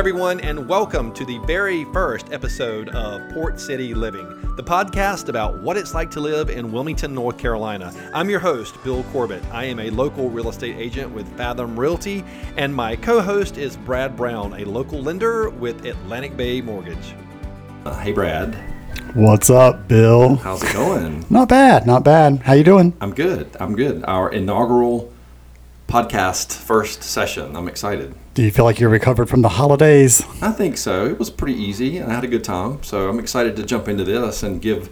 everyone, and welcome to the very first episode of Port City Living, the podcast about what it's like to live in Wilmington, North Carolina. I'm your host, Bill Corbett. I am a local real estate agent with Fathom Realty, and my co host is Brad Brown, a local lender with Atlantic Bay Mortgage. Uh, hey, Brad. What's up, Bill? How's it going? Not bad, not bad. How you doing? I'm good. I'm good. Our inaugural podcast first session. I'm excited. Do you feel like you're recovered from the holidays? I think so. It was pretty easy, and I had a good time. So I'm excited to jump into this and give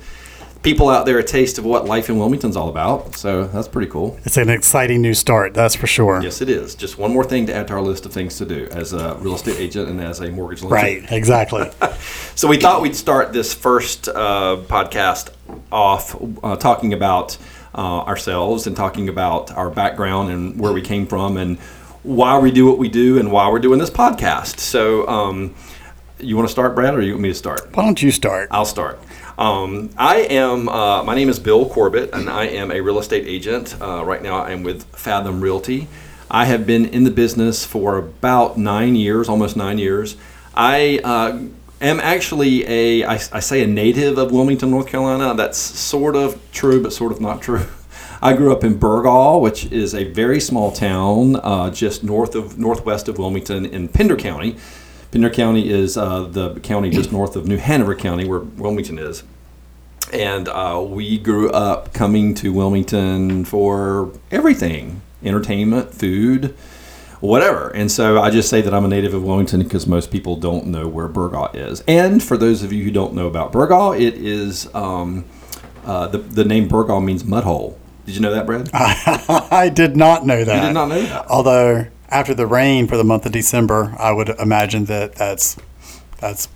people out there a taste of what life in Wilmington's all about. So that's pretty cool. It's an exciting new start, that's for sure. Yes, it is. Just one more thing to add to our list of things to do as a real estate agent and as a mortgage lender. Right, exactly. so we thought we'd start this first uh, podcast off uh, talking about uh, ourselves and talking about our background and where we came from and why we do what we do and why we're doing this podcast. So, um, you want to start, Brad, or you want me to start? Why don't you start? I'll start. Um, I am. Uh, my name is Bill Corbett, and I am a real estate agent. Uh, right now, I'm with Fathom Realty. I have been in the business for about nine years, almost nine years. I uh, am actually a. I, I say a native of Wilmington, North Carolina. That's sort of true, but sort of not true. I grew up in Burgaw, which is a very small town uh, just north of northwest of Wilmington in Pender County. Pender County is uh, the county just north of New Hanover County, where Wilmington is. And uh, we grew up coming to Wilmington for everything entertainment, food, whatever. And so I just say that I'm a native of Wilmington because most people don't know where Burgaw is. And for those of you who don't know about Burgaw, it is um, uh, the, the name Burgaw means mud hole. Did you know that, Brad? I did not know that. You did not know that. Although after the rain for the month of December, I would imagine that that's that's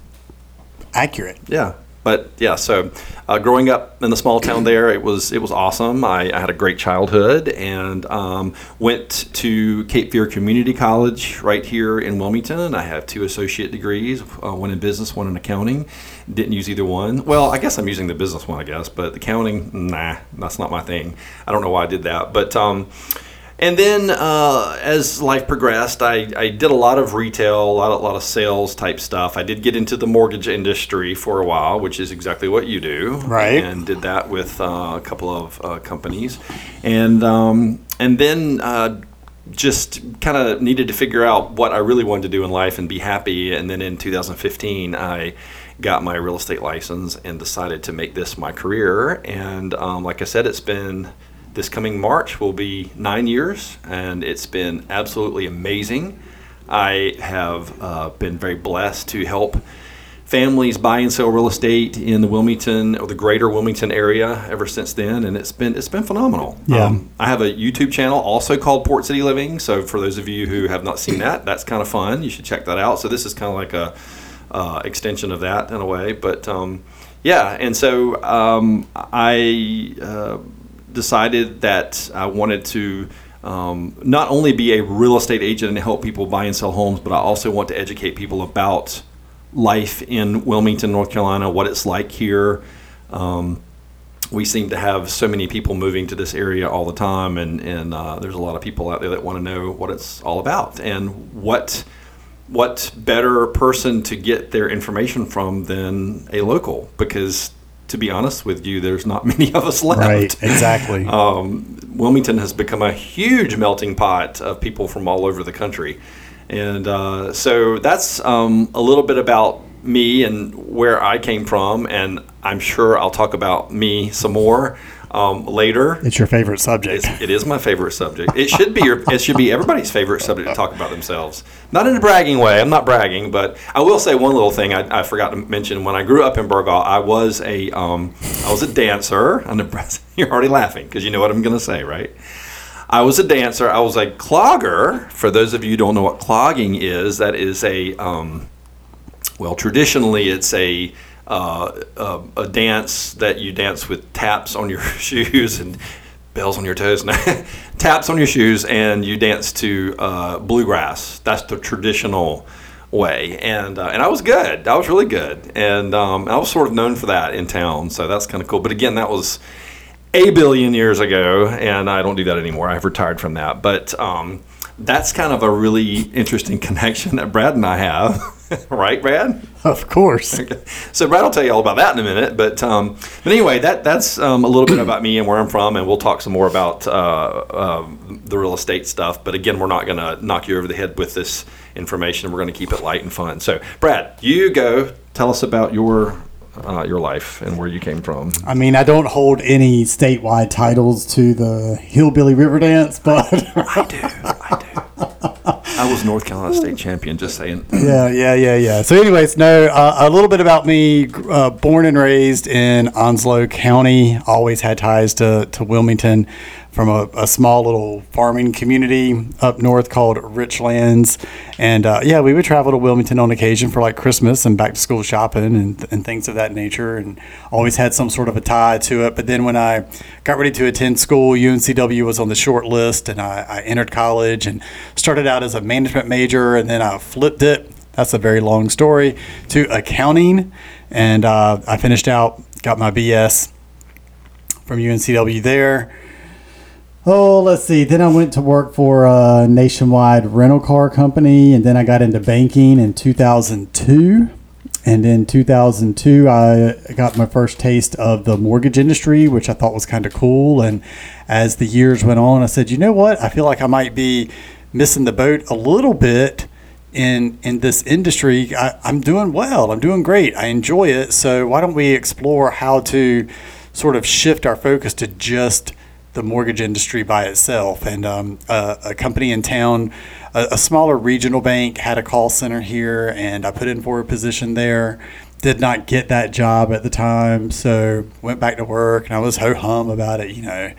accurate. Yeah, but yeah, so uh, growing up in the small town there, it was it was awesome. I, I had a great childhood and um, went to Cape Fear Community College right here in Wilmington. I have two associate degrees, uh, one in business, one in accounting. Didn't use either one. Well, I guess I'm using the business one, I guess, but accounting, nah, that's not my thing. I don't know why I did that, but. Um, and then uh, as life progressed, I, I did a lot of retail, a lot, a lot of sales type stuff. I did get into the mortgage industry for a while, which is exactly what you do. Right. And did that with uh, a couple of uh, companies. And, um, and then uh, just kind of needed to figure out what I really wanted to do in life and be happy. And then in 2015, I got my real estate license and decided to make this my career. And um, like I said, it's been this coming March will be nine years, and it's been absolutely amazing. I have uh, been very blessed to help families buy and sell real estate in the Wilmington or the greater Wilmington area ever since then, and it's been it's been phenomenal. Yeah. Um, I have a YouTube channel also called Port City Living. So for those of you who have not seen that, that's kind of fun. You should check that out. So this is kind of like a uh, extension of that in a way, but um, yeah. And so um, I. Uh, decided that I wanted to um, not only be a real estate agent and help people buy and sell homes, but I also want to educate people about life in Wilmington, North Carolina, what it's like here. Um, we seem to have so many people moving to this area all the time, and, and uh, there's a lot of people out there that want to know what it's all about and what what better person to get their information from than a local because to be honest with you, there's not many of us left. Right, exactly. um, Wilmington has become a huge melting pot of people from all over the country. And uh, so that's um, a little bit about me and where I came from. And I'm sure I'll talk about me some more um, later. It's your favorite subject. It's, it is my favorite subject. It should be your. It should be everybody's favorite subject to talk about themselves. Not in a bragging way. I'm not bragging, but I will say one little thing I, I forgot to mention. When I grew up in Burgaw, I was a um, I was a dancer. You're already laughing because you know what I'm going to say, right? I was a dancer. I was a clogger. For those of you who don't know what clogging is, that is a um, well, traditionally it's a uh, a, a, dance that you dance with taps on your shoes and bells on your toes, taps on your shoes, and you dance to uh, bluegrass. That's the traditional way, and uh, and I was good. I was really good, and um, I was sort of known for that in town. So that's kind of cool. But again, that was a billion years ago, and I don't do that anymore. I've retired from that, but. Um, that's kind of a really interesting connection that Brad and I have. right, Brad? Of course. So Brad will tell you all about that in a minute. But um, but anyway, that that's um, a little bit about me and where I'm from, and we'll talk some more about uh, um, the real estate stuff. But again, we're not going to knock you over the head with this information. We're going to keep it light and fun. So Brad, you go tell us about your uh, your life and where you came from. I mean, I don't hold any statewide titles to the Hillbilly River Dance, but I do. I do. North Carolina state champion. Just saying. yeah, yeah, yeah, yeah. So, anyways, no, uh, a little bit about me. Uh, born and raised in Onslow County. Always had ties to to Wilmington from a, a small little farming community up north called Richlands. And uh, yeah, we would travel to Wilmington on occasion for like Christmas and back to school shopping and, and things of that nature. And always had some sort of a tie to it. But then when I got ready to attend school, UNCW was on the short list and I, I entered college and started out as a management major and then I flipped it. That's a very long story to accounting. And uh, I finished out, got my BS from UNCW there Oh, let's see. Then I went to work for a nationwide rental car company, and then I got into banking in 2002. And in 2002, I got my first taste of the mortgage industry, which I thought was kind of cool. And as the years went on, I said, you know what? I feel like I might be missing the boat a little bit in in this industry. I, I'm doing well. I'm doing great. I enjoy it. So why don't we explore how to sort of shift our focus to just the mortgage industry by itself. And um, a, a, company in town, a, a, smaller regional bank, had a call center here, and I put in for a position there. Did not get that job at the time, so went back to work, and I was ho hum about it, you know.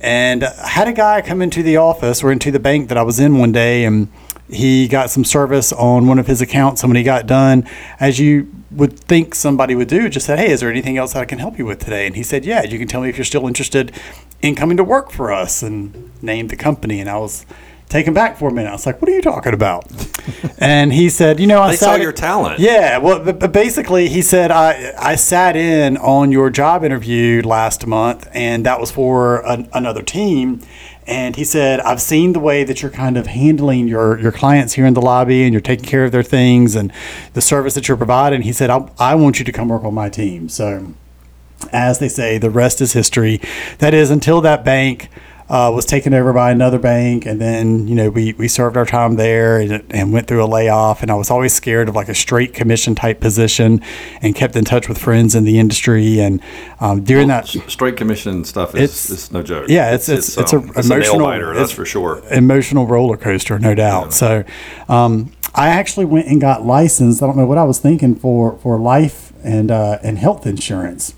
And I had a guy come into the office or into the bank that I was in one day, and he got some service on one of his accounts. And when he got done, as you would think somebody would do, just said, Hey, is there anything else that I can help you with today? And he said, Yeah, you can tell me if you're still interested in coming to work for us and named the company. And I was taken back for a minute. I was like, "What are you talking about?" and he said, "You know, I they saw your talent." Yeah, well, but basically, he said, "I I sat in on your job interview last month, and that was for an, another team." And he said, "I've seen the way that you're kind of handling your your clients here in the lobby, and you're taking care of their things and the service that you're providing." He said, "I, I want you to come work on my team." So as they say, the rest is history. That is until that bank uh, was taken over by another bank, and then you know we, we served our time there and, and, went through a layoff. And I was always scared of like a straight commission type position, and kept in touch with friends in the industry. And um, during well, that straight commission stuff is, it's, it's no joke. Yeah, it's it's it's, it's, um, a it's emotional a biter, that's for sure. Emotional roller coaster, no doubt. Yeah. So. Um, I actually went and got licensed. I don't know what I was thinking for, for life and uh, and health insurance.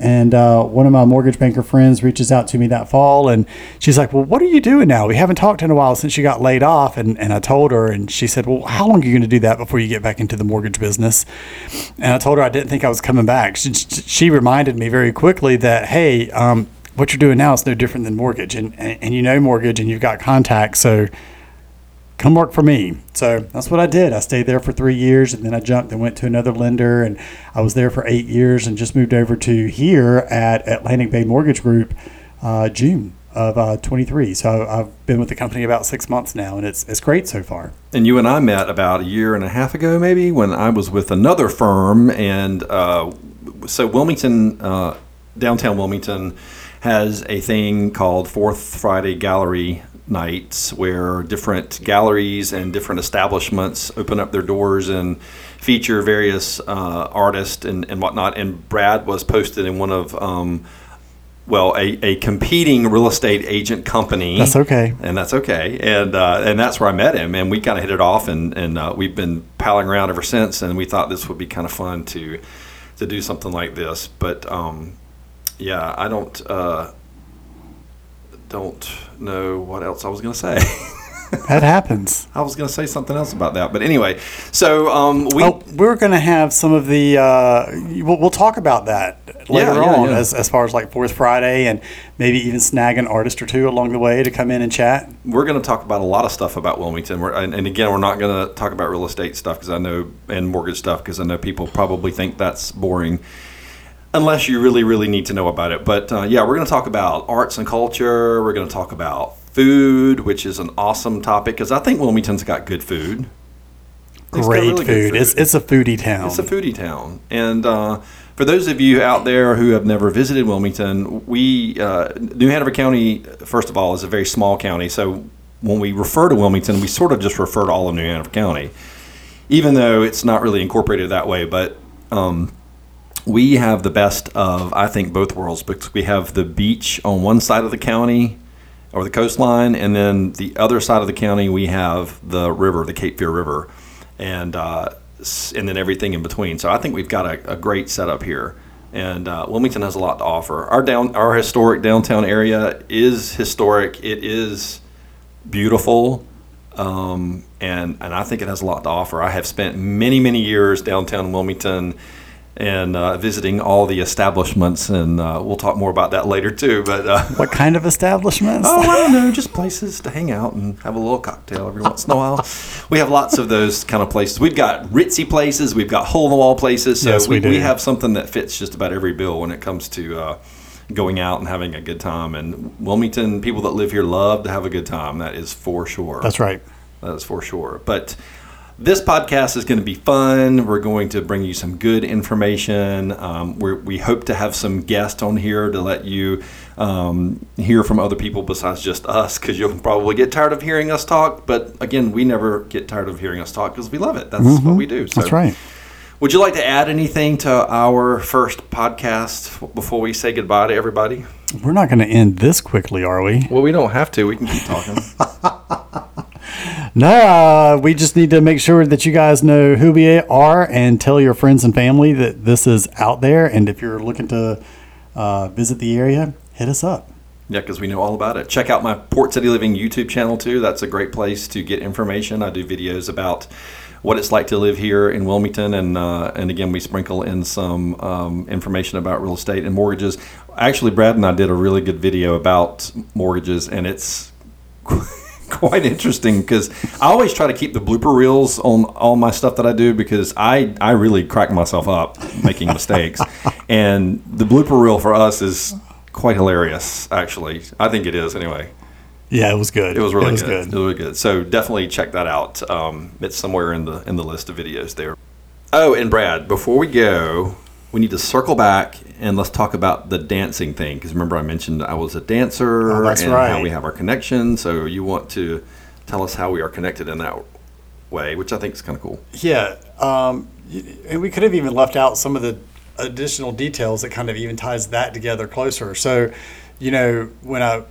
And uh, one of my mortgage banker friends reaches out to me that fall and she's like, Well, what are you doing now? We haven't talked in a while since you got laid off. And, and I told her, and she said, Well, how long are you going to do that before you get back into the mortgage business? And I told her I didn't think I was coming back. She, she reminded me very quickly that, Hey, um, what you're doing now is no different than mortgage. And, and, and you know mortgage and you've got contacts. So come work for me. So that's what I did. I stayed there for three years and then I jumped and went to another lender and I was there for eight years and just moved over to here at Atlantic Bay Mortgage Group uh, June of uh, 23. So I've been with the company about six months now and it's, it's great so far. And you and I met about a year and a half ago, maybe, when I was with another firm. And uh, so Wilmington, uh, downtown Wilmington, has a thing called Fourth Friday Gallery nights where different galleries and different establishments open up their doors and feature various uh, artists and, and whatnot. And Brad was posted in one of, um, well, a, a competing real estate agent company. That's okay. And that's okay. And uh, and that's where I met him. And we kind of hit it off. And, and uh, we've been palling around ever since. And we thought this would be kind of fun to to do something like this. But um, yeah, I don't uh, don't know what else I was going to say. that happens. I was going to say something else about that, but anyway. So um, we oh, we're going to have some of the. Uh, we'll, we'll, talk about that later yeah, yeah, on, yeah. as as far as like Fourth Friday, and maybe even snag an artist or two along the way to come in and chat. We're going to talk about a lot of stuff about Wilmington, we're, and, and again, we're not going to talk about real estate stuff because I know and mortgage stuff because I know people probably think that's boring unless you really, really need to know about it. But uh, yeah, we're going to talk about arts and culture. We're going to talk about food, which is an awesome topic because I think Wilmington's got good food. got great really food. good It's it's a foodie town. It's a foodie town, and uh, for those of you out there who have never visited Wilmington, we uh, New Hanover County, first of all, is a very small county. So when we refer to Wilmington, we sort of just refer to all of New Hanover County, even though it's not really incorporated that way. But um, we have the best of, I think, both worlds because we have the beach on one side of the county or the coastline, and then the other side of the county we have the river, the Cape Fear River, and uh, and then everything in between. So I think we've got a, a great setup here, and uh, Wilmington has a lot to offer. Our down our historic downtown area is historic. It is beautiful. Um, and, and I think it has a lot to offer. I have spent many, many years downtown Wilmington and uh, visiting all the establishments, and uh, we'll talk more about that later too. But uh, what kind of establishments? oh, I don't know, just places to hang out and have a little cocktail every once in a while. We have lots of those kind of places. We've got ritzy places, we've got hole in the wall places. So Yes, we we, do. have something that fits just about every bill when it comes to uh, going out and having a good time. And Wilmington, people that live here love to have a good time. That is for sure. That's right. That is for sure. But this podcast is going to be fun. We're going to bring you some good information. Um, we're, we hope to have some guests on here to let you um, hear from other people besides just us, because you'll probably get tired of hearing us talk. But again, we never get tired of hearing us talk because we love it. That's what we do. So Mm-hmm. That's right. Would you like to add anything to our first podcast before we say goodbye to everybody? We're not going to end this quickly, are we? Well, we don't have to. We can keep talking. No, uh, we just need to make sure that you guys know who we are and tell your friends and family that this is out there. And if you're looking to uh, visit the area, hit us up. Yeah, because we know all about it. Check out my Port City Living YouTube channel too. That's a great place to get information. I do videos about what it's like to live here in Wilmington, and uh, and again, we sprinkle in some um, information about real estate and mortgages. Actually, Brad and I did a really good video about mortgages, and it's quite interesting because I always try to keep the blooper reels on all my stuff that I do because I I really crack myself up making mistakes, and the blooper reel for us is quite hilarious. Actually, I think it is anyway. Yeah, it was good. It was really it was good. good. It was really good. So definitely check that out. Um, it's somewhere in the in the list of videos there. Oh, and Brad, before we go, we need to circle back and let's talk about the dancing thing because remember I mentioned I was a dancer Oh, and how we have our connection. So you want to tell us how we are connected in that way, which I think is kind of cool. Yeah, um, and we could have even left out some of the additional details that kind of even ties that together closer. So, you know, when I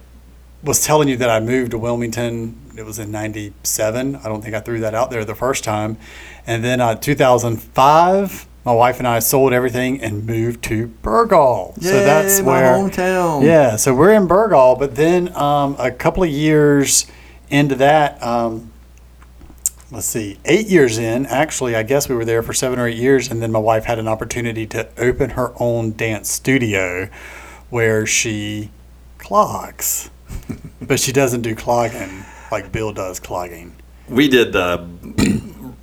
was telling you that I moved to Wilmington, it was in '97. I don't think I threw that out there the first time, and then uh, 2005. My wife and I sold everything and moved to Burgaw. so that's Yay, my where hometown. Yeah, so we're in Burgaw, but then um, a couple of years into that, um, let's see, eight years in, actually, I guess we were there for seven or eight years, and then my wife had an opportunity to open her own dance studio where she clogs, but she doesn't do clogging like Bill does clogging. we did the,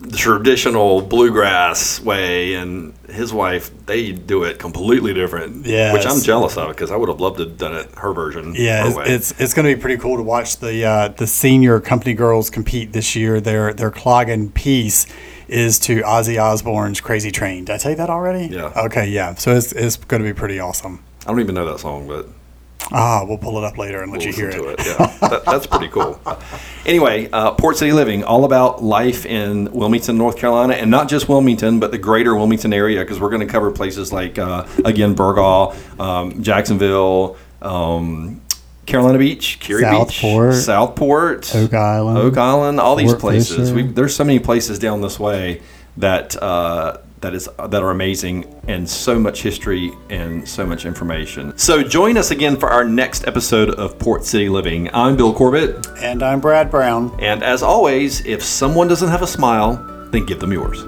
the traditional bluegrass way, and his wife they do it completely different. Yeah, which I'm jealous of because I would have loved to have done it her version. Yeah, her it's, it's it's going to be pretty cool to watch the uh, the senior company girls compete this year. Their their clogging piece is to Ozzy Osbourne's "Crazy Train." Did I tell you that already? Yeah. Okay, yeah. So it's it's going to be pretty awesome. I don't even know that song, but Ah, we'll pull it up later and let we'll you hear it. it. Yeah, that, that's pretty cool. Anyway, uh, Port City Living, all about life in Wilmington, North Carolina, and not just Wilmington, but the greater Wilmington area, because we're going to cover places like uh, again Burgaw, um, Jacksonville. Um, Carolina Beach, Kure Southport. Beach, Southport, Oak Island. Oak Island, all these places. There's so many places down this way that uh, that is that are amazing and so much history and so much information. So join us again for our next episode of Port City Living. I'm Bill Corbett, And I'm Brad Brown. and as always, if someone doesn't have a smile, then give them yours.